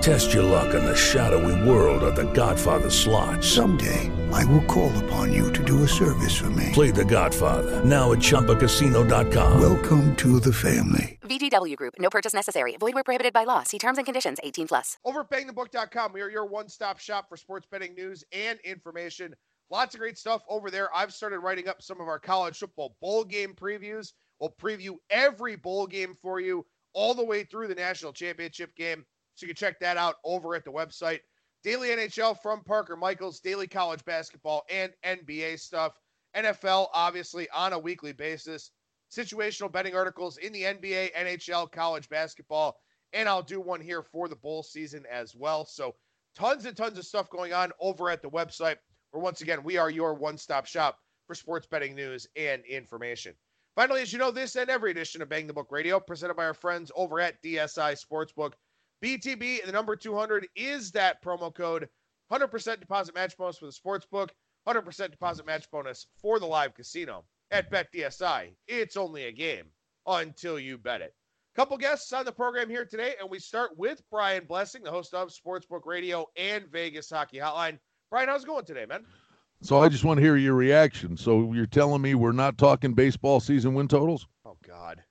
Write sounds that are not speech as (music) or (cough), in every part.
Test your luck in the shadowy world of The Godfather slot. Someday, I will call upon you to do a service for me. Play The Godfather now at ChumbaCasino.com. Welcome to the family. VGW Group. No purchase necessary. Void where prohibited by law. See terms and conditions. 18 plus. Over at bangthebook.com, we are your one-stop shop for sports betting news and information. Lots of great stuff over there. I've started writing up some of our college football bowl game previews. We'll preview every bowl game for you all the way through the national championship game. So you can check that out over at the website. Daily NHL from Parker Michaels, daily college basketball and NBA stuff. NFL, obviously, on a weekly basis. Situational betting articles in the NBA, NHL, college basketball. And I'll do one here for the bowl season as well. So tons and tons of stuff going on over at the website, where once again, we are your one stop shop for sports betting news and information. Finally, as you know, this and every edition of Bang the Book Radio, presented by our friends over at DSI Sportsbook. BTB the number 200 is that promo code. 100% deposit match bonus for the sports book, 100% deposit match bonus for the live casino at BetDSI. It's only a game until you bet it. Couple guests on the program here today, and we start with Brian Blessing, the host of Sportsbook Radio and Vegas Hockey Hotline. Brian, how's it going today, man? So I just want to hear your reaction. So you're telling me we're not talking baseball season win totals? Oh God.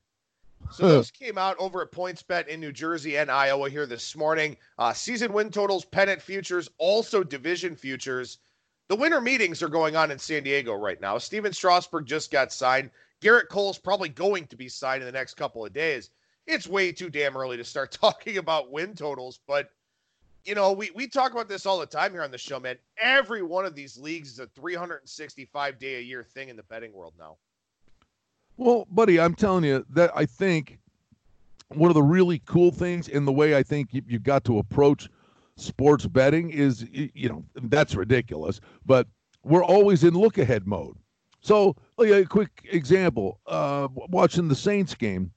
So those came out over at PointsBet in New Jersey and Iowa here this morning. Uh, season win totals, pennant futures, also division futures. The winter meetings are going on in San Diego right now. Stephen Strasburg just got signed. Gerrit Cole's probably going to be signed in the next couple of days. It's way too damn early to start (laughs) talking about win totals, but you know, we, we talk about this all the time here on the show, man. Every one of these leagues is a 365 day a year thing in the betting world now. Well, buddy, I'm telling you that I think one of the really cool things in the way I think you, you got to approach sports betting is, you know, that's ridiculous, but we're always in look ahead mode. So, a quick example, uh, watching the Saints game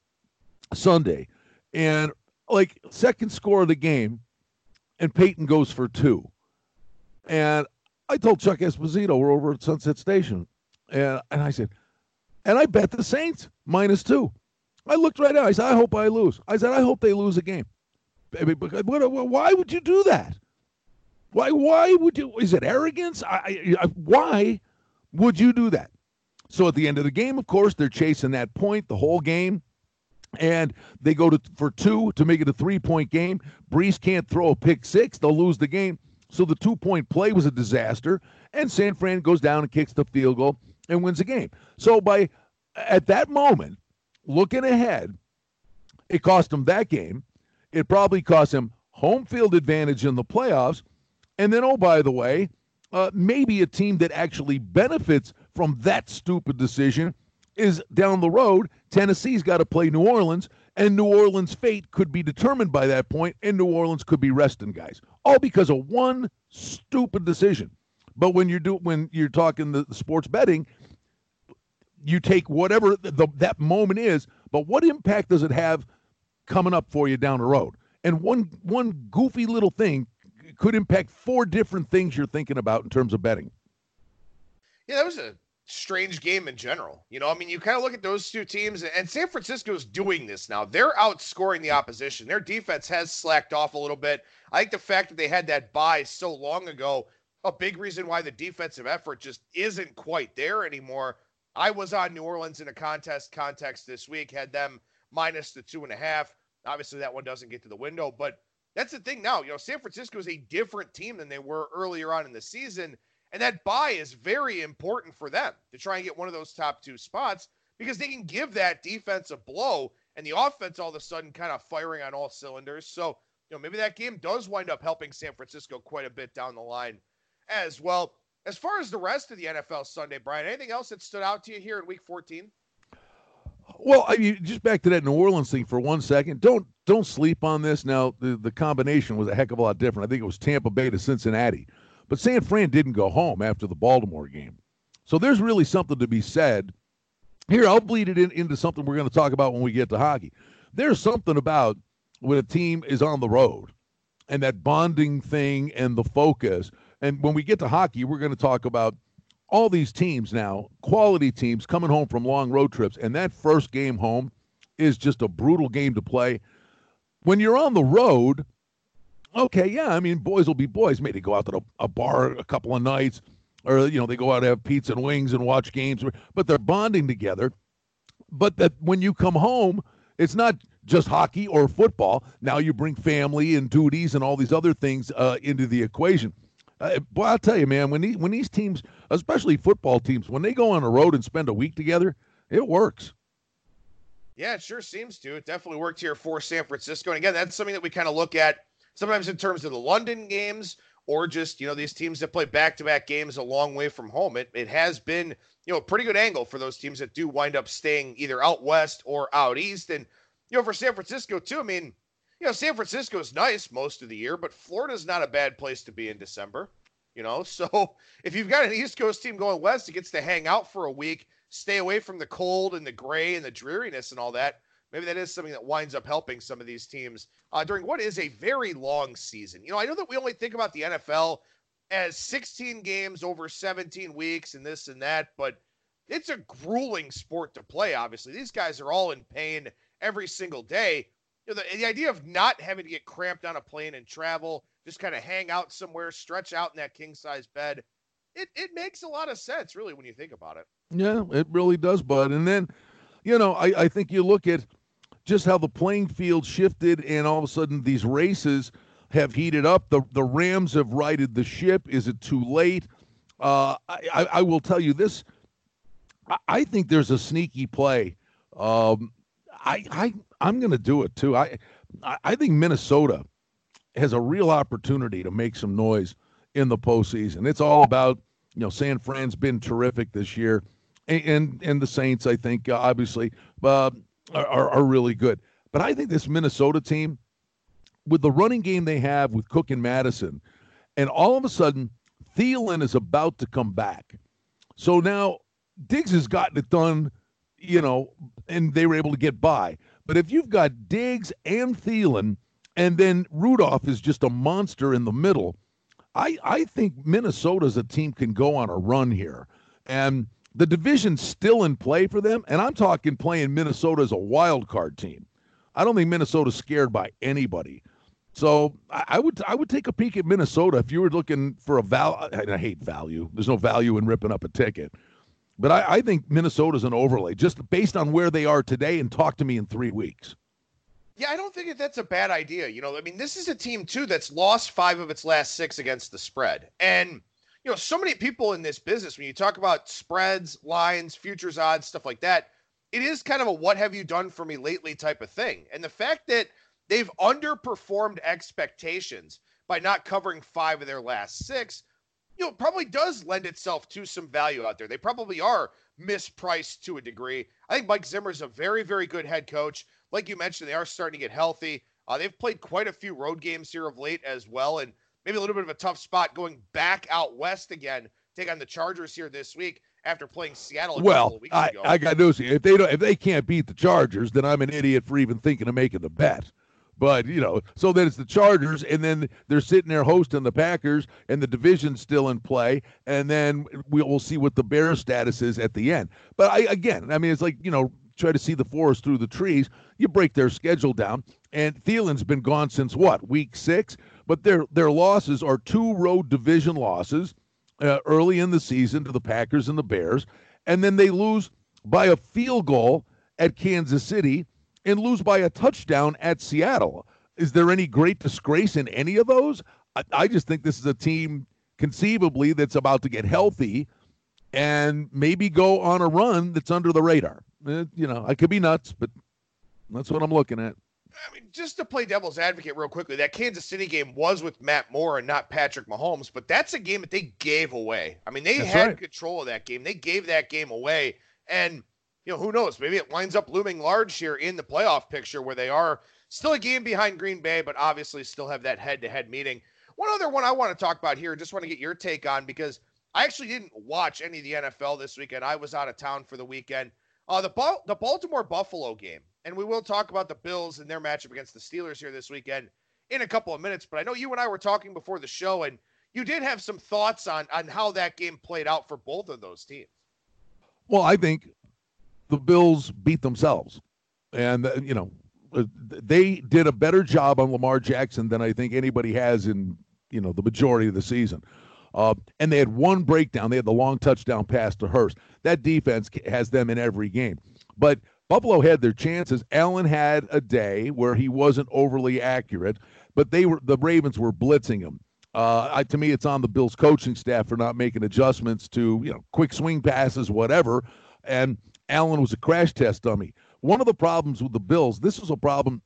Sunday, and like second score of the game, and Payton goes for two. And I told Chuck Esposito, we're over at Sunset Station, and, and I said, and I bet the Saints minus two. I looked right out. I said, I hope I lose. I said, I hope they lose a game. Why would you do that? Why? Why would you? Is it arrogance? I, I, why would you do that? So at the end of the game, of course, they're chasing that point the whole game, and they go to for two to make it a three-point game. Brees can't throw a pick six; they'll lose the game. So the two-point play was a disaster, and San Fran goes down and kicks the field goal and wins the game. So by at that moment, looking ahead, it cost him that game. It probably cost him home field advantage in the playoffs. And then, oh, by the way, uh, maybe a team that actually benefits from that stupid decision is down the road. Tennessee's got to play New Orleans, and New Orleans' fate could be determined by that point, and New Orleans could be resting guys, all because of one stupid decision. But when you're do when you're talking the, the sports betting, you take whatever the, the, that moment is, but what impact does it have coming up for you down the road? And one one goofy little thing could impact four different things you're thinking about in terms of betting. Yeah, that was a strange game in general. You know, I mean, you kind of look at those two teams, and San Francisco's doing this now. They're outscoring the opposition. Their defense has slacked off a little bit. I think the fact that they had that bye so long ago, a big reason why the defensive effort just isn't quite there anymore. I was on New Orleans in a contest context this week, had them minus the two and a half. Obviously, that one doesn't get to the window, but that's the thing now. You know, San Francisco is a different team than they were earlier on in the season. And that bye is very important for them to try and get one of those top two spots because they can give that defense a blow and the offense all of a sudden kind of firing on all cylinders. So, you know, maybe that game does wind up helping San Francisco quite a bit down the line as well. As far as the rest of the NFL Sunday, Brian, anything else that stood out to you here in week 14? Well, I mean, just back to that New Orleans thing for one second. Don't don't sleep on this. Now, the, the combination was a heck of a lot different. I think it was Tampa Bay to Cincinnati. But San Fran didn't go home after the Baltimore game. So there's really something to be said. Here, I'll bleed it in, into something we're going to talk about when we get to hockey. There's something about when a team is on the road and that bonding thing and the focus. And when we get to hockey, we're going to talk about all these teams now, quality teams coming home from long road trips. And that first game home is just a brutal game to play. When you're on the road, okay, yeah, I mean, boys will be boys. Maybe they go out to a bar a couple of nights, or you know, they go out to have pizza and wings and watch games, but they're bonding together. But that when you come home, it's not just hockey or football. Now you bring family and duties and all these other things uh, into the equation. Uh, boy, I'll tell you, man, when these, when these teams, especially football teams, when they go on a road and spend a week together, it works. Yeah, it sure seems to. It definitely worked here for San Francisco. And again, that's something that we kind of look at sometimes in terms of the London games or just, you know, these teams that play back to back games a long way from home. It, it has been, you know, a pretty good angle for those teams that do wind up staying either out west or out east. And, you know, for San Francisco, too, I mean, you know, San Francisco is nice most of the year, but Florida's not a bad place to be in December. You know, (laughs) so if you've got an East Coast team going west, it gets to hang out for a week, stay away from the cold and the gray and the dreariness and all that. Maybe that is something that winds up helping some of these teams uh, during what is a very long season. You know, I know that we only think about the NFL as 16 games over 17 weeks and this and that, but it's a grueling sport to play. Obviously, these guys are all in pain every single day you know, the, the idea of not having to get cramped on a plane and travel, just kind of hang out somewhere, stretch out in that king size bed, it, it makes a lot of sense, really, when you think about it. Yeah, it really does, bud. And then, you know, I, I think you look at just how the playing field shifted, and all of a sudden these races have heated up. The the Rams have righted the ship. Is it too late? Uh, I, I will tell you this. I, I think there's a sneaky play. Um, I, I I'm going to do it too. I I think Minnesota has a real opportunity to make some noise in the postseason. It's all about you know San Fran's been terrific this year, and and, and the Saints I think uh, obviously uh, are, are really good. But I think this Minnesota team, with the running game they have with Cook and Mattison, and all of a sudden Thielen is about to come back. So now Diggs has gotten it done, you know, and they were able to get by. But if you've got Diggs and Thielen, and then Rudolph is just a monster in the middle, I, I think Minnesota's a team can go on a run here. And the division's still in play for them. And I'm talking playing Minnesota as a wild card team. I don't think Minnesota's scared by anybody. So I, would I would take a peek at Minnesota if you were looking for a value. I hate value. There's no value in ripping up a ticket. But I, I think Minnesota's an overlay just based on where they are today and talk to me in three weeks. Yeah, I don't think that that's a bad idea. You know, I mean, this is a team too that's lost five of its last six against the spread. And, you know, so many people in this business, when you talk about spreads, lines, futures odds, stuff like that, it is kind of a what have you done for me lately type of thing. And the fact that they've underperformed expectations by not covering five of their last six you know, probably does lend itself to some value out there. They probably are mispriced to a degree. I think Mike Zimmer is a very, very good head coach. Like you mentioned, they are starting to get healthy. Uh, they've played quite a few road games here of late as well, and maybe a little bit of a tough spot going back out west again. Take on the Chargers here this week after playing Seattle. well, I, I got news. If they don't, if they can't beat the Chargers, then I'm an idiot for even thinking of making the bet. But you know, so then it's the Chargers, and then they're sitting there hosting the Packers, and the division's still in play, and then we'll see what the Bears status is at the end. But I again, I mean, it's like you know, try to see the forest through the trees. You break their schedule down, and Thielen's been gone since what week six, but their their losses are two road division losses uh, early in the season to the Packers and the Bears, and then they lose by a field goal at Kansas City and lose by a touchdown at Seattle. Is there any great disgrace in any of those? I, I just think this is a team conceivably that's about to get healthy and maybe go on a run that's under the radar. Uh, you know, I could be nuts, but That's what I'm looking at. I mean, just to play devil's advocate real quickly, that Kansas City game was with Matt Moore and not Patrick Mahomes, but that's a game that they gave away. I mean, they That's had right. control of that game. They gave that game away. And, you know, who knows? Maybe it winds up looming large here in the playoff picture where they are still a game behind Green Bay, but obviously still have that head to head meeting. One other one I want to talk about here, just want to get your take on because I actually didn't watch any of the NFL this weekend. I was out of town for the weekend. Uh, the Bal- the Baltimore Buffalo game, and we will talk about the Bills and their matchup against the Steelers here this weekend in a couple of minutes. But I know you and I were talking before the show, and you did have some thoughts on on how that game played out for both of those teams. Well, I think the Bills beat themselves, and uh, you know uh, they did a better job on Lamar Jackson than I think anybody has in you know the majority of the season. Uh, and they had one breakdown. They had the long touchdown pass to Hurst. That defense has them in every game. But Buffalo had their chances. Allen had a day where he wasn't overly accurate, but they were the Ravens were blitzing him. Uh, I, to me, it's on the Bills coaching staff for not making adjustments to you know quick swing passes, whatever. And Allen was a crash test dummy. One of the problems with the Bills, this was a problem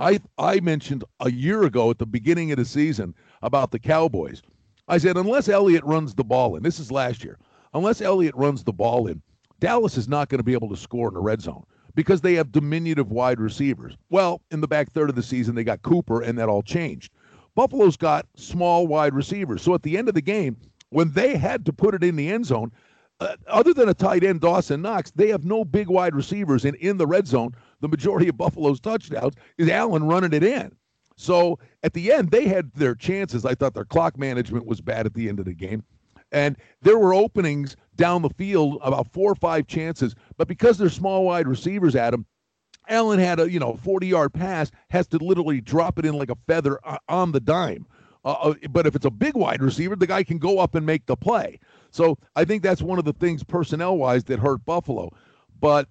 I I mentioned a year ago at the beginning of the season about the Cowboys. I said unless Elliott runs the ball in, this is last year. Unless Elliott runs the ball in, Dallas is not going to be able to score in the red zone because they have diminutive wide receivers. Well, in the back third of the season, they got Cooper, and that all changed. Buffalo's got small wide receivers. So at the end of the game, when they had to put it in the end zone, uh, other than a tight end, Dawson Knox, they have no big wide receivers. And in the red zone, the majority of Buffalo's touchdowns is Allen running it in. So at the end, they had their chances. I thought their clock management was bad at the end of the game. And there were openings down the field, about four or five chances. But because they're small wide receivers, Adam, Allen had a you know 40 yard pass, has to literally drop it in like a feather uh, on the dime. Uh, uh, but if it's a big wide receiver, the guy can go up and make the play. So I think that's one of the things personnel wise that hurt Buffalo. But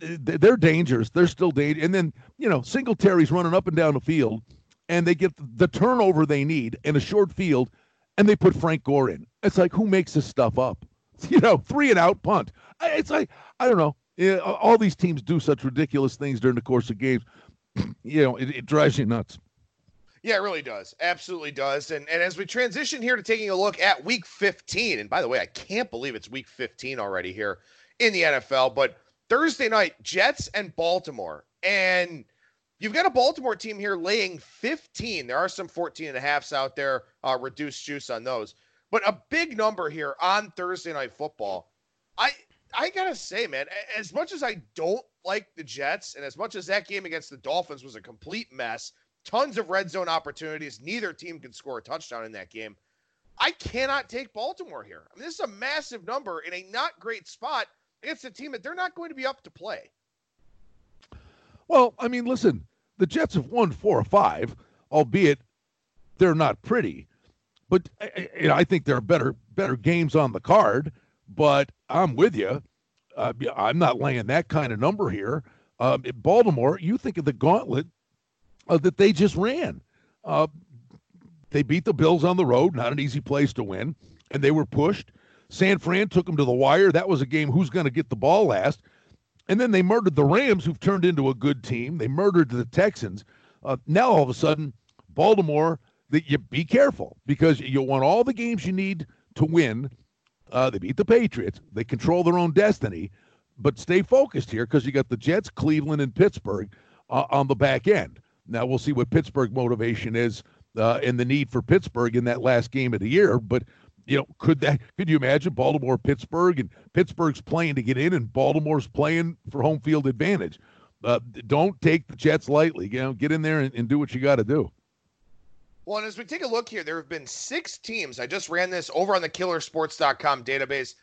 they're dangerous. They're still dangerous. And then, you know, Singletary's running up and down the field, and they get the turnover they need in a short field, and they put Frank Gore in. It's like, who makes this stuff up? (laughs) You know, three and out punt. It's like, I don't know. All these teams do such ridiculous things during the course of games. (clears throat) you know, it, it drives you nuts. Yeah, it really does. Absolutely does. And and as we transition here to taking a look at week 15, and by the way, I can't believe it's week 15 already here in the NFL, but Thursday night, Jets and Baltimore. And you've got a Baltimore team here laying 15. There are some 14 and a halfs out there, uh, reduced juice on those. But a big number here on Thursday night football. I I gotta say, man, as much as I don't like the Jets, and as much as that game against the Dolphins was a complete mess, tons of red zone opportunities. Neither team can score a touchdown in that game. I cannot take Baltimore here. I mean, this is a massive number in a not great spot against a team that they're not going to be up to play. Well, I mean, listen, the Jets have won four or five, albeit they're not pretty. But you know, I think there are better better games on the card. But I'm with you. Uh, I'm not laying that kind of number here. Uh, Baltimore, you think of the gauntlet uh, that they just ran. Uh, they beat the Bills on the road, not an easy place to win, and they were pushed. San Fran took them to the wire. That was a game who's going to get the ball last. And then they murdered the Rams, who've turned into a good team. They murdered the Texans. Uh, now all of a sudden, Baltimore, that you be careful because you want all the games you need to win. Uh, they beat the Patriots. They control their own destiny, but stay focused here because you got the Jets, Cleveland, and Pittsburgh uh, on the back end. Now we'll see what Pittsburgh motivation is uh, and the need for Pittsburgh in that last game of the year. But you know, could that could you imagine Baltimore, Pittsburgh, and Pittsburgh's playing to get in, and Baltimore's playing for home field advantage. Uh, don't take the Jets lightly. You know, get in there and, and do what you got to do. Well, and as we take a look here, there have been six teams. I just ran this over on the killersports.com database.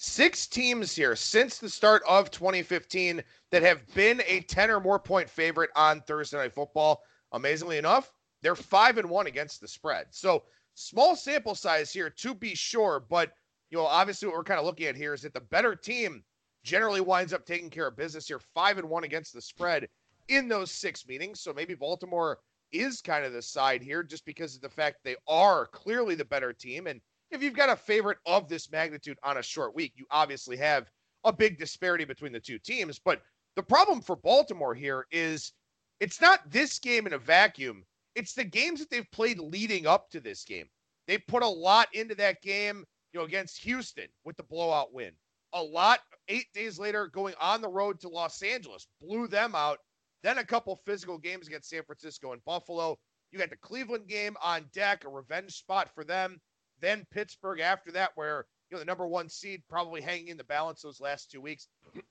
Six teams here since the start of 2015 that have been a 10 or more point favorite on Thursday Night Football. Amazingly enough, they're five and one against the spread. So small sample size here to be sure, but you know, obviously what we're kind of looking at here is that the better team generally winds up taking care of business here, five and one against the spread in those six meetings. So maybe Baltimore is kind of the side here just because of the fact they are clearly the better team. And if you've got a favorite of this magnitude on a short week, you obviously have a big disparity between the two teams. But The problem for Baltimore here is it's not this game in a vacuum. It's the games that they've played leading up to this game. They put a lot into that game, you know, against Houston with the blowout win. A lot eight days later going on the road to Los Angeles, blew them out. Then a couple physical games against San Francisco and Buffalo. You got the Cleveland game on deck, a revenge spot for them. Then Pittsburgh after that, where you know the number one seed probably hanging in the balance those last two weeks.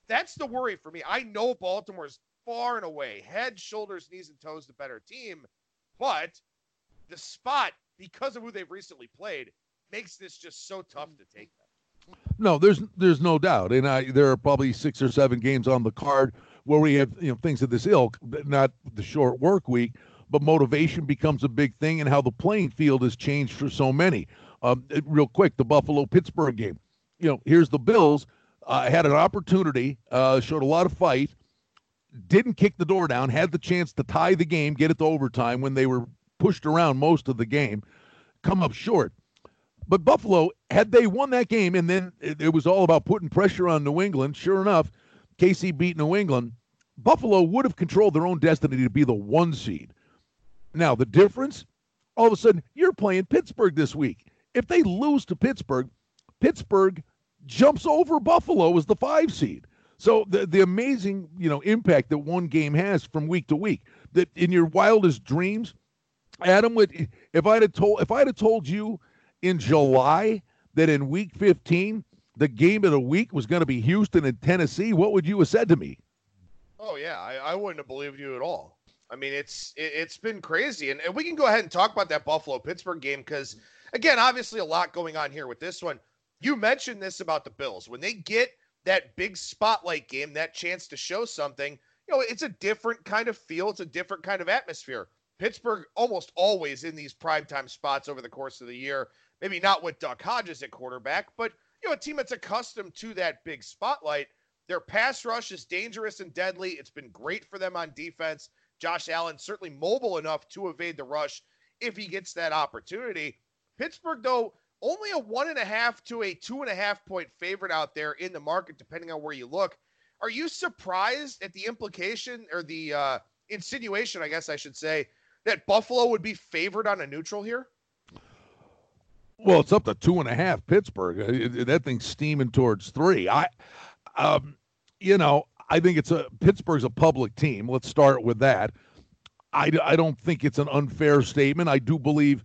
That's the worry for me. I know Baltimore's far and away, head, shoulders, knees, and toes, the better team, but the spot, because of who they've recently played, makes this just so tough to take them. No, there's there's no doubt, and I there are probably six or seven games on the card where we have you know things of this ilk, not the short work week, but motivation becomes a big thing, and how the playing field has changed for so many. Um, real quick, the Buffalo Pittsburgh game. You know, here's the Bills. Uh, had an opportunity, uh, showed a lot of fight, didn't kick the door down, had the chance to tie the game, get it to overtime when they were pushed around most of the game, come up short. But Buffalo, had they won that game, and then it, it was all about putting pressure on New England, sure enough, KC beat New England. Buffalo would have controlled their own destiny to be the one seed. Now, the difference, all of a sudden, you're playing Pittsburgh this week. If they lose to Pittsburgh, Pittsburgh jumps over Buffalo as the five seed. So the the amazing you know impact that one game has from week to week. That in your wildest dreams, Adam would if I'd have told if I'd have told you in July that in week 15 the game of the week was going to be Houston and Tennessee, what would you have said to me? Oh yeah, I, I wouldn't have believed you at all. I mean, it's it, has been crazy, and, and we can go ahead and talk about that Buffalo Pittsburgh game because again, obviously a lot going on here with this one. You mentioned this about the Bills when they get that big spotlight game, that chance to show something. You know, it's a different kind of feel. It's a different kind of atmosphere. Pittsburgh almost always in these primetime spots over the course of the year. Maybe not with Duck Hodges at quarterback, but you know, a team that's accustomed to that big spotlight. Their pass rush is dangerous and deadly. It's been great for them on defense. Josh Allen certainly mobile enough to evade the rush if he gets that opportunity. Pittsburgh, though, only a one and a half to a two and a half point favorite out there in the market, depending on where you look. Are you surprised at the implication or the uh, insinuation, I guess I should say, that Buffalo would be favored on a neutral here? Well, it's up to two and a half. Pittsburgh, that thing's steaming towards three. I, um, you know, I think it's a Pittsburgh's a public team. Let's start with that. I, I don't think it's an unfair statement. I do believe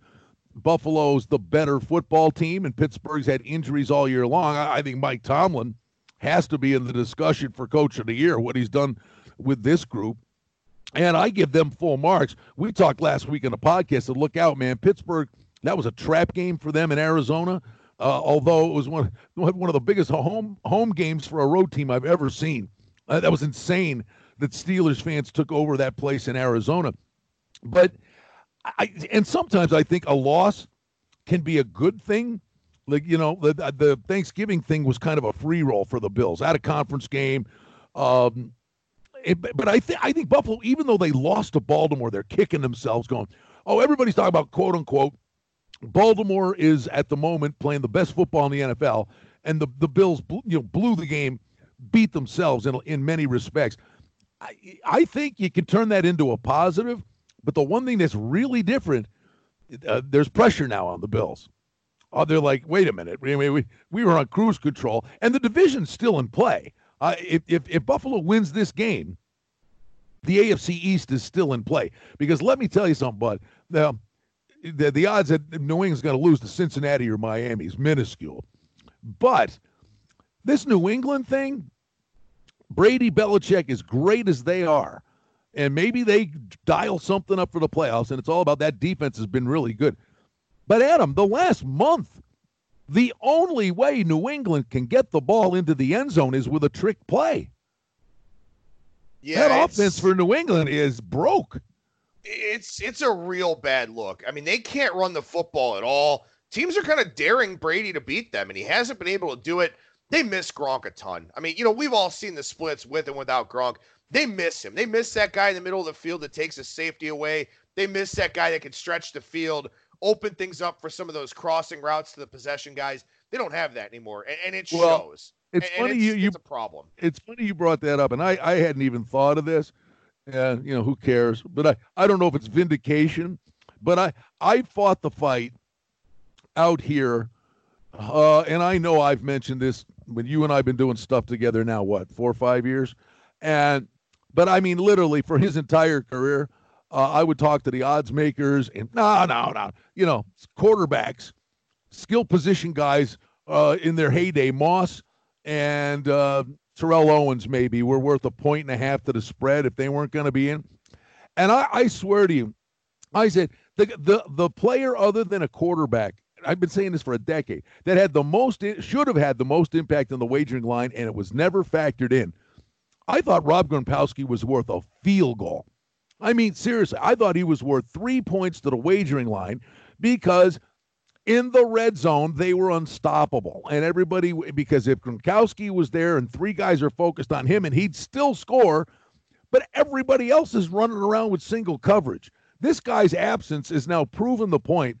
Buffalo's the better football team, and Pittsburgh's had injuries all year long. I, think Mike Tomlin has to be in the discussion for Coach of the Year. What he's done with this group and I give them full marks. We talked last week in the podcast to look out, man. Pittsburgh, that was a trap game for them in Arizona. Uh, although it was one (laughs) one of the biggest home home games for a road team I've ever seen. Uh, that was insane that Steelers fans took over that place in Arizona. But I and sometimes I think a loss can be a good thing. Like you know, the the Thanksgiving thing was kind of a free roll for the Bills, at a conference game. Um, it, but I think I think Buffalo, even though they lost to Baltimore, they're kicking themselves, going, "Oh, everybody's talking about quote unquote." Baltimore is at the moment playing the best football in the NFL, and the the Bills, you know, blew the game, beat themselves in in many respects. I I think you can turn that into a positive, but the one thing that's really different, uh, there's pressure now on the Bills. Oh, they're like, wait a minute, we, we, we were on cruise control, and the division's still in play. Uh, if, if, if Buffalo wins this game, the AFC East is still in play. Because let me tell you something, bud. The, the, the odds that New England's going to lose to Cincinnati or Miami is minuscule. But this New England thing, Brady Belichick, as great as they are, and maybe they dial something up for the playoffs, and it's all about that defense has been really good. But Adam, the last month, the only way New England can get the ball into the end zone is with a trick play. Yeah, that offense for New England is broke. It's it's a real bad look. I mean, they can't run the football at all. Teams are kind of daring Brady to beat them, and he hasn't been able to do it. They miss Gronk a ton. I mean, you know, we've all seen the splits with and without Gronk. They miss him. They miss that guy in the middle of the field that takes a safety away. They miss that guy that can stretch the field open things up for some of those crossing routes to the possession guys. They don't have that anymore, and, and it well, shows. It's And funny it's, you you it's a problem. it's funny you brought that up, and I I hadn't even thought of this. Yeah, you know who cares? But I I don't know if it's vindication, but I I fought the fight out here, uh, and I know I've mentioned this when you and I've been doing stuff together now. What four or five years, and but I mean literally for his entire career, uh, I would talk to the odds makers and no no no, you know quarterbacks, skill position guys uh, in their heyday, Moss and uh, Terrell Owens maybe were worth a point and a half to the spread if they weren't going to be in. And I, I swear to you, I said the, the the player other than a quarterback. I've been saying this for a decade that had the most should have had the most impact on the wagering line, and it was never factored in. I thought Rob Gronkowski was worth a field goal. I mean, seriously, I thought he was worth three points to the wagering line because in the red zone, they were unstoppable. And everybody, because if Gronkowski was there and three guys are focused on him and he'd still score, but everybody else is running around with single coverage. This guy's absence is now proven the point.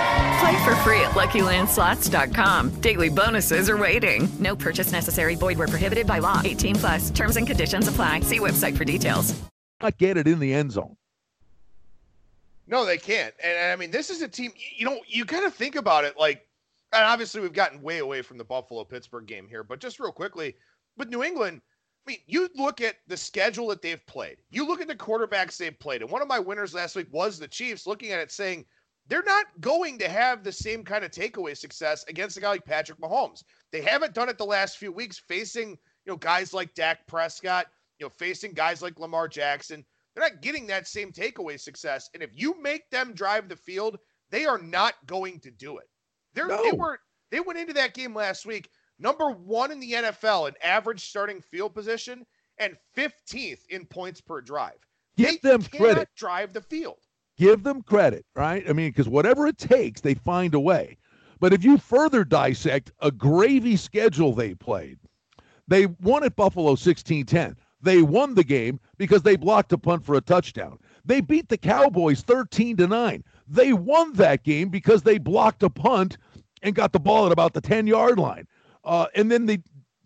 Play for free at LuckyLandSlots.com. Daily bonuses are waiting. No purchase necessary. Void where prohibited by law. 18 plus. Terms and conditions apply. See website for details. Not get it in the end zone. No, they can't. And, and I mean, this is a team. You know, you kind of think about it like, and obviously we've gotten way away from the Buffalo Pittsburgh game here, but just real quickly, with New England, I mean, you look at the schedule that they've played. You look at the quarterbacks they've played. And one of my winners last week was the Chiefs, looking at it saying they're not going to have the same kind of takeaway success against a guy like Patrick Mahomes. They haven't done it the last few weeks, facing, you know, guys like Dak Prescott, you know, facing guys like Lamar Jackson. They're not getting that same takeaway success. And if you make them drive the field, they are not going to do it. They're, No. They were they went into that game last week number one in the NFL in average starting field position and 15th in points per drive. Give they them cannot credit. drive the field. Give them credit, right? I mean, because whatever it takes, they find a way. But if you further dissect a gravy schedule they played, they won at Buffalo 16 10. They won the game because they blocked a punt for a touchdown. They beat the Cowboys 13 to 9. They won that game because they blocked a punt and got the ball at about the 10 yard line. Uh, and then they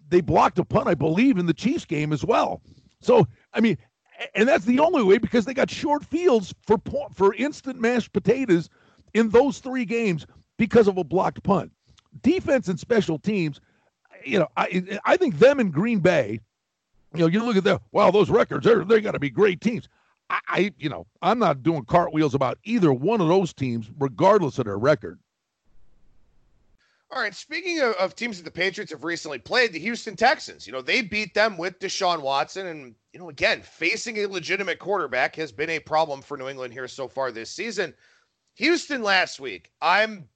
they blocked a punt, I believe, in the Chiefs game as well. So I mean, and that's the only way because they got short fields for for instant mashed potatoes in those three games because of a blocked punt. Defense and special teams, you know, I I think them in Green Bay, you know, you look at them. Wow, those records, they're they got to be great teams. I, I, you know, I'm not doing cartwheels about either one of those teams, regardless of their record. All right. Speaking of, of teams that the Patriots have recently played, the Houston Texans, you know, they beat them with Deshaun Watson. And, you know, again, facing a legitimate quarterback has been a problem for New England here so far this season. Houston last week, I'm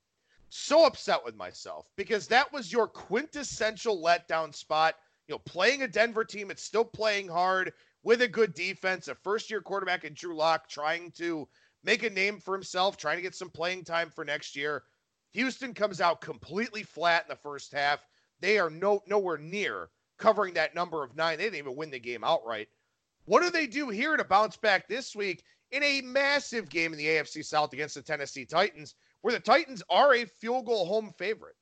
so upset with myself because that was your quintessential letdown spot. You know, playing a Denver team, it's still playing hard with a good defense, a first year quarterback in Drew Lock trying to make a name for himself, trying to get some playing time for next year. Houston comes out completely flat in the first half. They are no nowhere near covering that number of nine. They didn't even win the game outright. What do they do here to bounce back this week in a massive game in the AFC South against the Tennessee Titans, where the Titans are a field goal home favorite?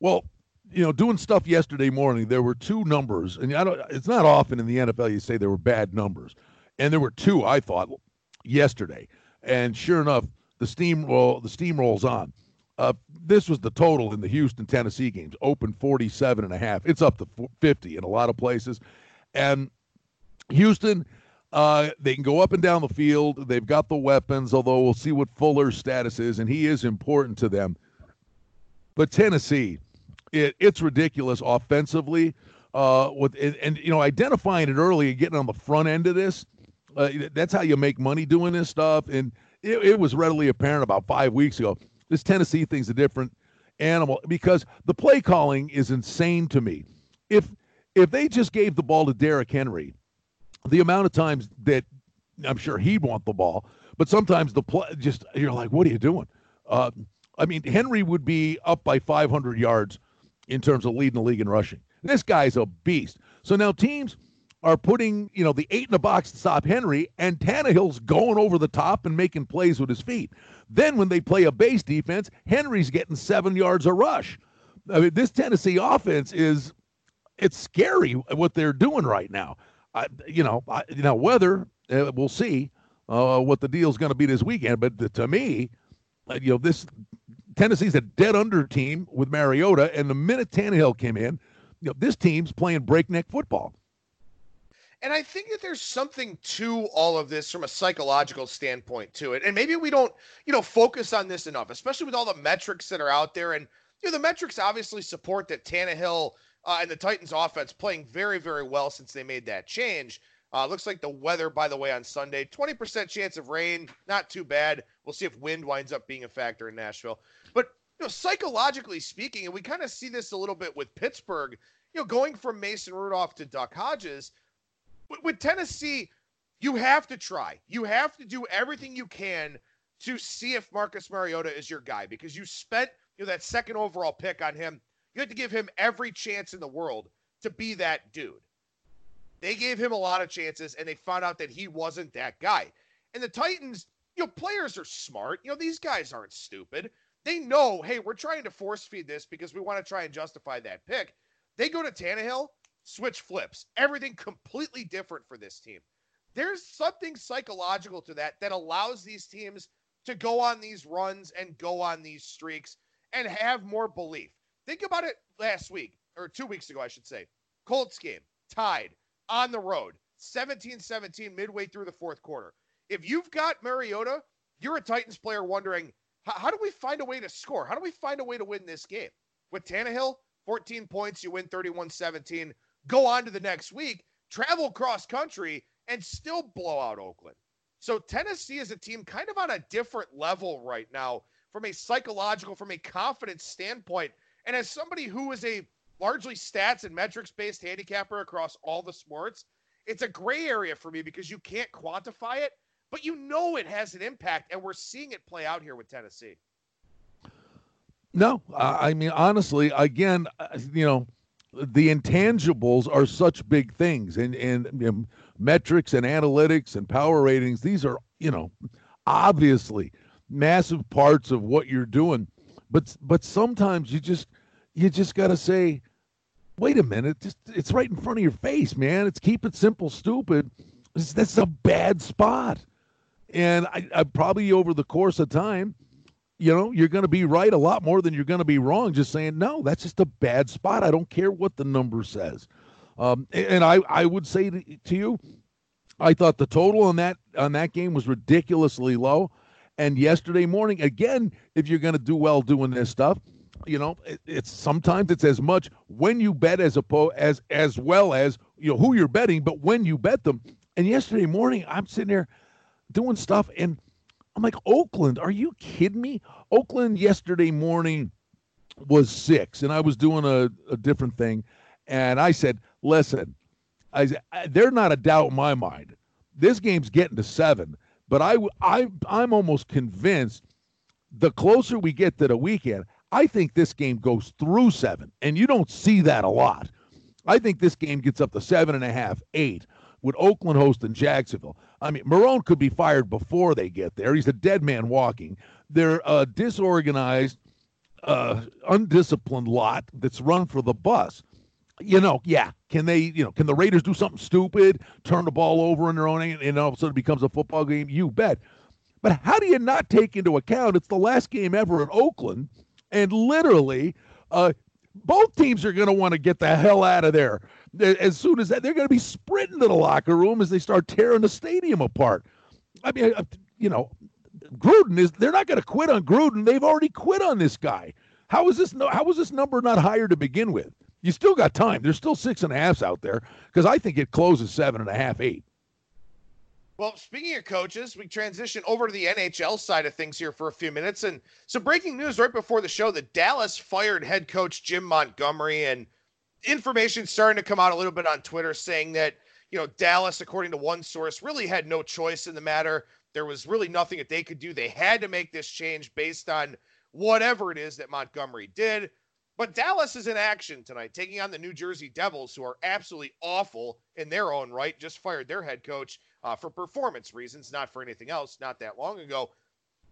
Well, you know, doing stuff yesterday morning, there were two numbers, and I don't. It's not often in the NFL you say there were bad numbers, and there were two I thought yesterday, and sure enough, the steam steamroll the steamrolls on. Uh, this was the total in the Houston Tennessee games, open 47 and a half. It's up to 50 in a lot of places, and Houston. Uh, they can go up and down the field. They've got the weapons, although we'll see what Fuller's status is, and he is important to them. But Tennessee, it, it's ridiculous offensively. Uh, with and, and you know identifying it early and getting on the front end of this, uh, that's how you make money doing this stuff. And it, it was readily apparent about five weeks ago. This Tennessee thing's a different animal because the play calling is insane to me. If if they just gave the ball to Derrick Henry, the amount of times that I'm sure he'd want the ball, but sometimes the play just you're like, what are you doing? Uh, I mean, Henry would be up by 500 yards in terms of leading the league in rushing. This guy's a beast. So now teams are putting, you know, the eight in the box to stop Henry, and Tannehill's going over the top and making plays with his feet. Then when they play a base defense, Henry's getting seven yards a rush. I mean, this Tennessee offense is it's scary what they're doing right now. I, you know, I, you know, whether uh, we'll see uh, what the deal's going to be this weekend. But the, to me, uh, you know, this Tennessee's a dead under team with Mariota, and the minute Tannehill came in, you know, this team's playing breakneck football. And I think that there's something to all of this from a psychological standpoint to it. And maybe we don't, you know, focus on this enough, especially with all the metrics that are out there. And, you know, the metrics obviously support that Tannehill uh, and the Titans offense playing very, very well since they made that change. Uh, looks like the weather, by the way, on Sunday 20% chance of rain, not too bad. We'll see if wind winds up being a factor in Nashville. But you know, psychologically speaking, and we kind of see this a little bit with Pittsburgh, you know, going from Mason Rudolph to Duck Hodges, with, Tennessee, you have to try. You have to do everything you can to see if Marcus Mariota is your guy because you spent you know that second overall pick on him. You have to give him every chance in the world to be that dude. They gave him a lot of chances and they found out that he wasn't that guy. And the Titans, you know, players are smart. You know, these guys aren't stupid. They know, hey, we're trying to force feed this because we want to try and justify that pick. They go to Tannehill, switch flips, everything completely different for this team. There's something psychological to that that allows these teams to go on these runs and go on these streaks and have more belief. Think about it last week, or two weeks ago, I should say. Colts game, tied on the road, 17 17 midway through the fourth quarter. If you've got Mariota, you're a Titans player wondering, how do we find a way to score? How do we find a way to win this game? With Tannehill, 14 points, you win 31 17, go on to the next week, travel cross country, and still blow out Oakland. So Tennessee is a team kind of on a different level right now from a psychological, from a confidence standpoint. And as somebody who is a largely stats and metrics based handicapper across all the sports, it's a gray area for me because you can't quantify it, but you know it has an impact, and we're seeing it play out here with Tennessee. No, I mean honestly, again, uh, you know, the intangibles are such big things, and and know, metrics and analytics and power ratings. These are you know, obviously massive parts of what you're doing, but but sometimes you just you just got to say, wait a minute, just it's right in front of your face, man. It's keep it simple, stupid. It's, that's a bad spot, and I, I probably over the course of time, you know, you're going to be right a lot more than you're going to be wrong. Just saying, no, that's just a bad spot. I don't care what the number says. Um, and I, I would say to, you, I thought the total on that on that game was ridiculously low. And yesterday morning, again, if you're going to do well doing this stuff, you know, it, it's sometimes it's as much when you bet as opposed as as well as you know who you're betting, but when you bet them. And yesterday morning, I'm sitting there doing stuff, and I'm like, Oakland, are you kidding me? Oakland yesterday morning was six, and I was doing a, a different thing, and I said, listen, I, they're not a doubt in my mind. This game's getting to seven, but I, I, I'm almost convinced the closer we get to the weekend, I think this game goes through seven, and you don't see that a lot. I think this game gets up to seven and a half, eight, with Oakland hosting Jacksonville. I mean, Marrone could be fired before they get there. He's a dead man walking. They're a disorganized, uh, undisciplined lot that's run for the bus. You know, yeah. Can they, you know, can the Raiders do something stupid, turn the ball over in their own, and all of a sudden it becomes a football game? You bet. But how do you not take into account it's the last game ever in Oakland? And literally, uh, both teams are going to want to get the hell out of there as soon as that. They're going to be sprinting to the locker room as they start tearing the stadium apart. I mean, uh, you know, Gruden is. They're not going to quit on Gruden. They've already quit on this guy. How is this? How was this number not higher to begin with? You still got time. There's still six and a halfs out there because I think it closes seven and a half, eight. Well, speaking of coaches, we transition over to the NHL side of things here for a few minutes. And so, breaking news right before the show that Dallas fired head coach Jim Montgomery, and information starting to come out a little bit on Twitter saying that, you know, Dallas, according to one source, really had no choice in the matter. there was really nothing that they could do. They had to make this change based on whatever it is that Montgomery did. But Dallas is in action tonight, taking on the New Jersey Devils, who are absolutely awful in their own right. Just fired their head coach uh, for performance reasons, not for anything else, not that long ago.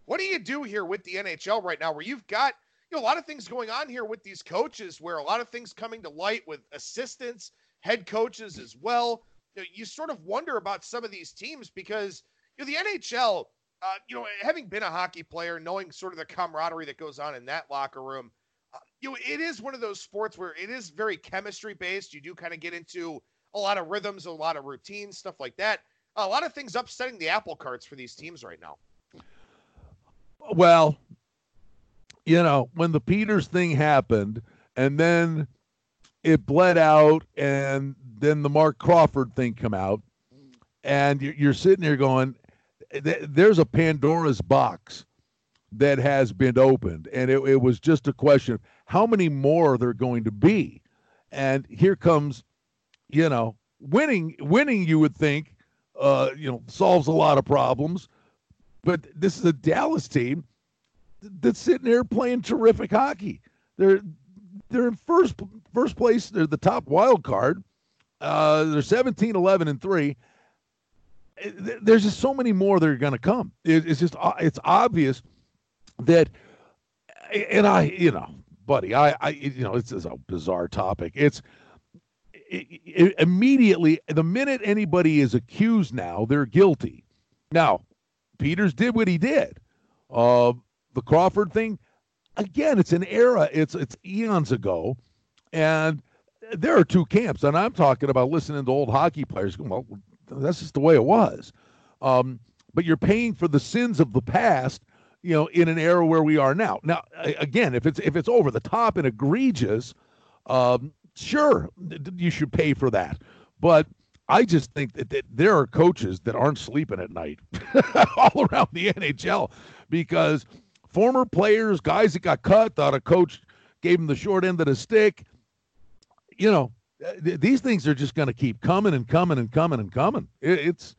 What do you do here with the NHL right now, where you've got you know a lot of things going on here with these coaches, where a lot of things coming to light with assistants, head coaches as well. You, know, you sort of wonder about some of these teams because you know the NHL. Uh, you know, having been a hockey player, knowing sort of the camaraderie that goes on in that locker room, uh, you know, it is one of those sports where it is very chemistry based. You do kind of get into a lot of rhythms, a lot of routines, stuff like that. A lot of things upsetting the apple carts for these teams right now. Well, you know, when the Peters thing happened and then it bled out and then the Marc Crawford thing come out and you're sitting there going, there's a Pandora's box that has been opened, and it, it was just a question of how many more there are going to be. And here comes, you know, winning. Winning, you would think, uh, you know, solves a lot of problems. But this is a Dallas team that's sitting there playing terrific hockey. They're they're in first first place. They're the top wild card. Uh, they're 17, 11, and three there's just so many more that are going to come. it's just uh, it's obvious that, and I, you know, buddy, I, I, you know, it's, it's a bizarre topic. It's it, it, immediately the minute anybody is accused now, they're guilty. Now, Peters did what he did. Uh, the Crawford thing, again, it's an era. It's it's eons ago, and there are two camps, and I'm talking about listening to old hockey players. Well, that's just the way it was. Um, but you're paying for the sins of the past, you know, in an era where we are now. Now, again, if it's if it's over the top and egregious, um, sure, you should pay for that. But I just think that, that there are coaches that aren't sleeping at night (laughs) all around the NHL because former players, guys that got cut, thought a coach gave them the short end of the stick. You know, uh, these things are just going to keep coming and coming and coming and coming. it's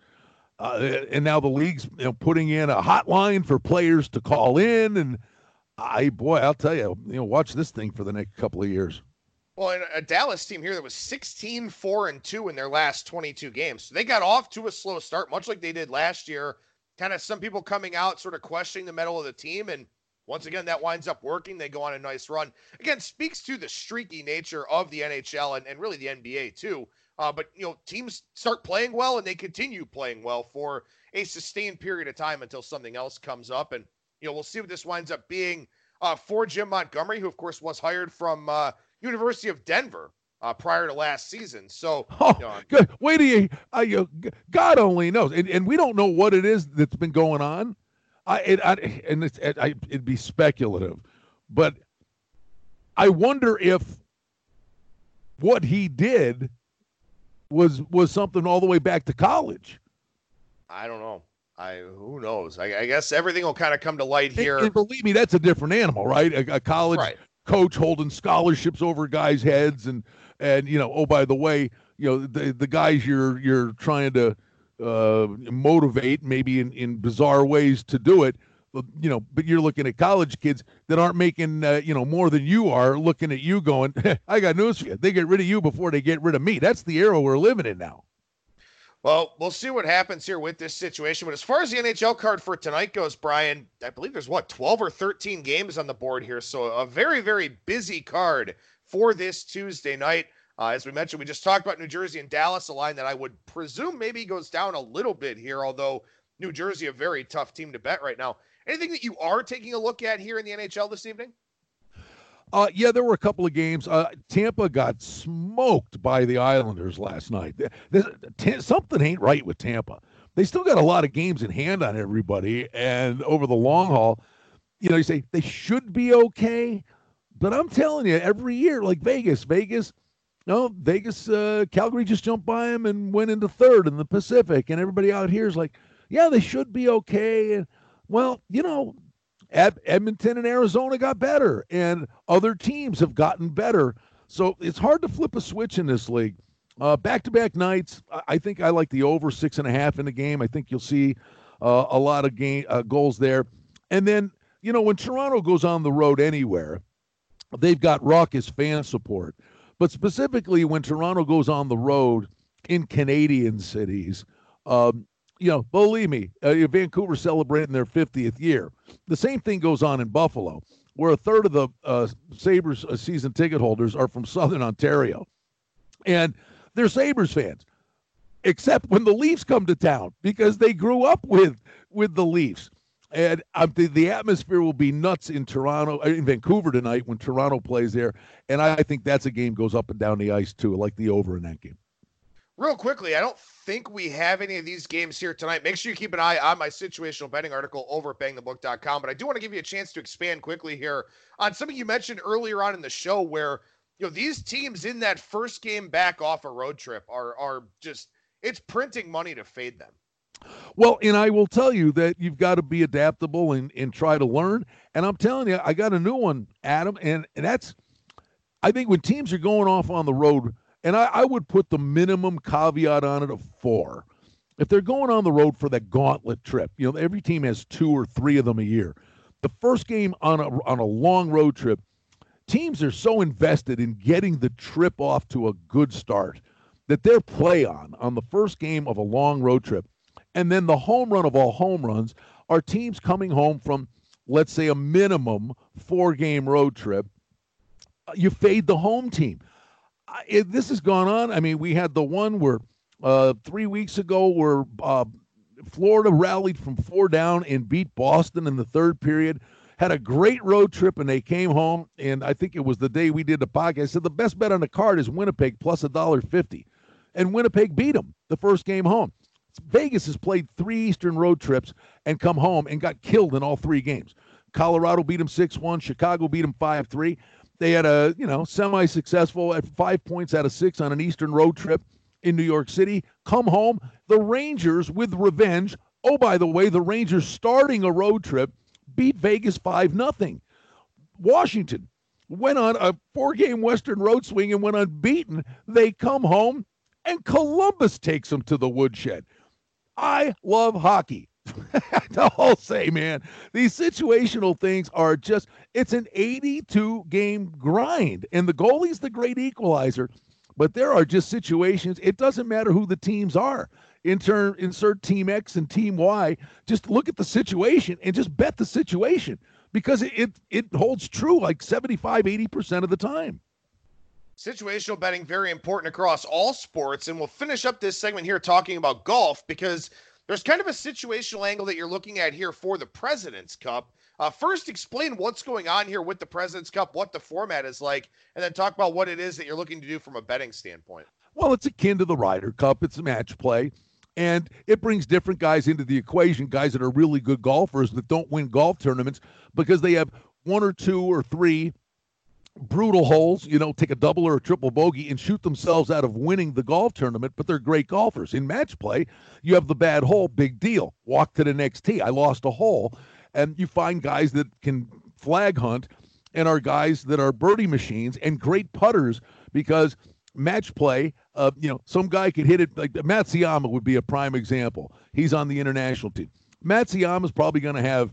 uh, and now the league's you know, putting in a hotline for players to call in, and I boy, I'll tell you, you know, watch this thing for the next couple of years. Well, a Dallas team here that was 16 4 and 2 in their last 22 games. So they got off to a slow start, much like they did last year. Kind of some people coming out, sort of questioning the mettle of the team. And once again, that winds up working. They go on a nice run. Again, speaks to the streaky nature of the NHL and, and really the NBA too. Uh, but you know, teams start playing well and they continue playing well for a sustained period of time until something else comes up. And you know, we'll see what this winds up being uh, for Jim Montgomery, who of course was hired from uh, University of Denver uh, prior to last season. So, (laughs) oh, you know, good. Wait till you, uh, you, God only knows, and, and we don't know what it is that's been going on. I, it, I and it's, it, I, it'd be speculative, but I wonder if what he did was was something all the way back to college. I don't know. I who knows? I, I guess everything will kind of come to light here. And, and believe me, that's a different animal, right? A, a college right. coach holding scholarships over guys' heads, and and you know, oh by the way, you know the the guys you're you're trying to uh, motivate, maybe in, in bizarre ways to do it. You know, but you're looking at college kids that aren't making, uh, you know, more than you are, looking at you going, (laughs) I got news for you. They get rid of you before they get rid of me. That's the era we're living in now. Well, we'll see what happens here with this situation. But as far as the NHL card for tonight goes, Brian, I believe there's what, 12 or 13 games on the board here. So a very, very busy card for this Tuesday night. Uh, as we mentioned, we just talked about New Jersey and Dallas, a line that I would presume maybe goes down a little bit here, although New Jersey, a very tough team to bet right now. Anything that you are taking a look at here in the NHL this evening? Uh, yeah, there were a couple of games. Uh, Tampa got smoked by the Islanders last night. T- something ain't right with Tampa. They still got a lot of games in hand on everybody, and over the long haul, you know, you say they should be okay, but I'm telling you, every year, like Vegas, Vegas – no, Vegas, uh, Calgary just jumped by them and went into third in the Pacific, and everybody out here is like, yeah, they should be okay. And well, you know, Ed- Edmonton and Arizona got better, and other teams have gotten better. So it's hard to flip a switch in this league. Uh, back-to-back nights. I think I like the over six and a half in the game. I think you'll see uh, a lot of game uh, goals there. And then, you know, when Toronto goes on the road anywhere, they've got raucous fan support. But specifically, when Toronto goes on the road in Canadian cities, um, you know, believe me, uh, Vancouver celebrating their 50th year. The same thing goes on in Buffalo, where a third of the uh, Sabres uh, season ticket holders are from Southern Ontario. And they're Sabres fans, except when the Leafs come to town because they grew up with with the Leafs. And um, the, the atmosphere will be nuts in Toronto, uh, in Vancouver tonight when Toronto plays there. And I think that's a game goes up and down the ice too, like the over in that game. Real quickly, I don't think we have any of these games here tonight. Make sure you keep an eye on my situational betting article over at bangthebook.com. But I do want to give you a chance to expand quickly here on something you mentioned earlier on in the show where you know these teams in that first game back off a road trip are are just it's printing money to fade them. Well, and I will tell you that you've got to be adaptable and, and try to learn. And I'm telling you, I got a new one, Adam, and, and that's I think when teams are going off on the road, and I, I would put the minimum caveat on it of four. If they're going on the road for that gauntlet trip, you know, every team has two or three of them a year. The first game on a on a long road trip, teams are so invested in getting the trip off to a good start that their play on on the first game of a long road trip and then the home run of all home runs are teams coming home from, let's say, a minimum four game road trip. Uh, you fade the home team. It, this has gone on. I mean, we had the one where uh, three weeks ago where uh, Florida rallied from four down and beat Boston in the third period. Had a great road trip and they came home. And I think it was the day we did the podcast. I said the best bet on the card is Winnipeg plus a dollar fifty, and Winnipeg beat them the first game home. Vegas has played three Eastern road trips and come home and got killed in all three games. Colorado beat them 6 1. Chicago beat them 5 3. They had a, you know, semi successful at five points out of six on an Eastern road trip in New York City. Come home. The Rangers with revenge. Oh, by the way, the Rangers starting a road trip beat Vegas 5 0. Washington went on a four game Western road swing and went unbeaten. They come home and Columbus takes them to the woodshed. I love hockey. (laughs) I'll say, man, these situational things are just, it's an 82 game grind. And the goalie's the great equalizer, but there are just situations. It doesn't matter who the teams are. Insert, insert team X and team Y. Just look at the situation and just bet the situation because it, it, it holds true like 75, 80% of the time. Situational betting very important across all sports, and we'll finish up this segment here talking about golf because there's kind of a situational angle that you're looking at here for the President's Cup. Uh, first, explain what's going on here with the President's Cup, what the format is like, and then talk about what it is that you're looking to do from a betting standpoint. Well, it's akin to the Ryder Cup. It's a match play, and it brings different guys into the equation. Guys that are really good golfers that don't win golf tournaments because they have one or two or three brutal holes, you know, take a double or a triple bogey and shoot themselves out of winning the golf tournament, but they're great golfers. In match play, you have the bad hole, big deal. Walk to the next tee. I lost a hole. And you find guys that can flag hunt and are guys that are birdie machines and great putters because match play, uh, you know, some guy could hit it like Matsuyama would be a prime example. He's on the international team. Matsuyama's probably going to have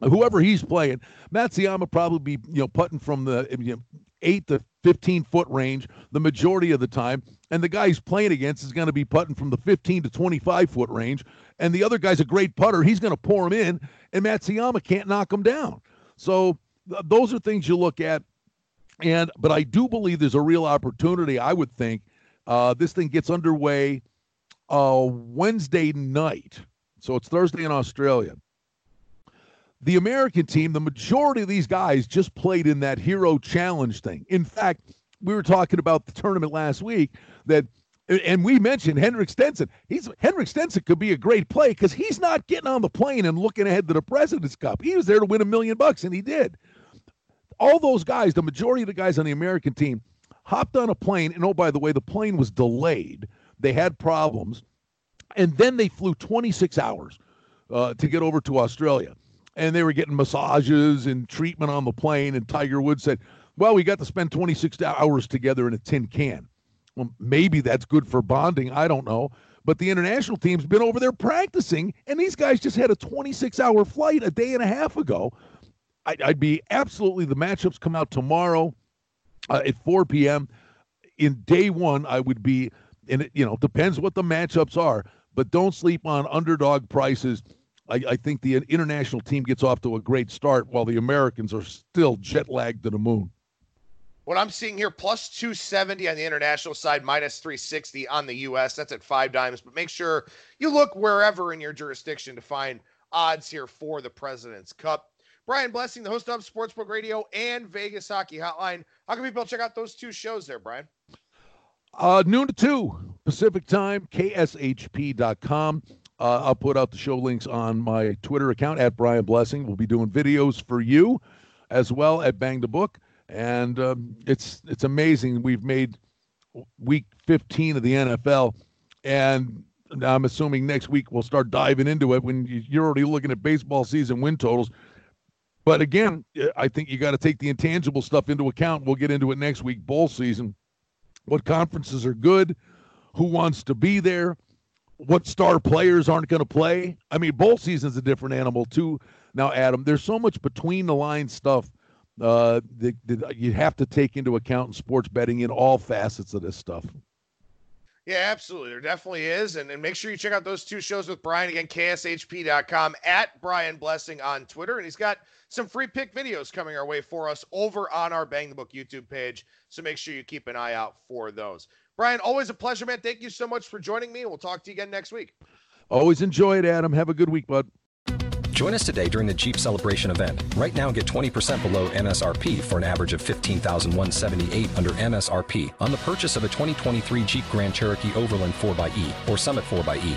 whoever he's playing, Matsuyama probably be you know putting from the you know, eight to fifteen foot range the majority of the time, and the guy he's playing against is going to be putting from the fifteen to twenty five foot range, and the other guy's a great putter. He's going to pour him in, and Matsuyama can't knock him down. So th- those are things you look at, and but I do believe there's a real opportunity. I would think uh, this thing gets underway uh, Wednesday night, so it's Thursday in Australia the American team, the majority of these guys just played in that hero challenge thing. In fact, we were talking about the tournament last week that and we mentioned Henrik Stenson. He's Henrik Stenson could be a great play because he's not getting on the plane and looking ahead to the President's Cup. He was there to win a million bucks, and he did. All those guys, the majority of the guys on the American team, hopped on a plane, and oh, by the way, the plane was delayed. They had problems, and then they flew 26 hours uh, to get over to Australia and they were getting massages and treatment on the plane. And Tiger Woods said, Well, we got to spend 26 hours together in a tin can. Well, maybe that's good for bonding. I don't know. but the international team's been over there practicing, and these guys just had a 26 hour flight a day and a half ago. I, would be absolutely the matchups come out tomorrow uh, at 4 p.m. In day one, I would be, and it you know depends what the matchups are, but don't sleep on underdog prices. I, I think the international team gets off to a great start while the Americans are still jet lagged to the moon. What I'm seeing here, plus 270 on the international side, minus 360 on the U.S. That's at five dimes. But make sure you look wherever in your jurisdiction to find odds here for the President's Cup. Brian Blessing, the host of Sportsbook Radio and Vegas Hockey Hotline. How can people check out those two shows there, Brian? Uh, noon to 2 Pacific time, kshp.com. Uh, I'll put out the show links on my Twitter account at Brian Blessing. We'll be doing videos for you as well at Bang the Book and um, it's it's amazing. We've made week 15 of the NFL, and I'm assuming next week we'll start diving into it when you're already looking at baseball season win totals. But again, I think you got to take the intangible stuff into account. We'll get into it next week. Bowl season, what conferences are good, who wants to be there, what star players aren't going to play. I mean, bowl season's a different animal too. Now, Adam, there's so much between the line stuff uh, that, that you have to take into account in sports betting in all facets of this stuff. Yeah, absolutely. There definitely is. And, and make sure you check out those two shows with Brian again, kshp.com at Brian Blessing on Twitter. And he's got some free pick videos coming our way for us over on our Bang the Book YouTube page. So make sure you keep an eye out for those. Brian, always a pleasure, man. Thank you so much for joining me. We'll talk to you again next week. Always enjoy it, Adam. Have a good week, bud. Join us today during the Jeep Celebration event. Right now, get 20% below MSRP for an average of 15178 under MSRP on the purchase of a 2023 Jeep Grand Cherokee Overland 4xE or Summit 4xE.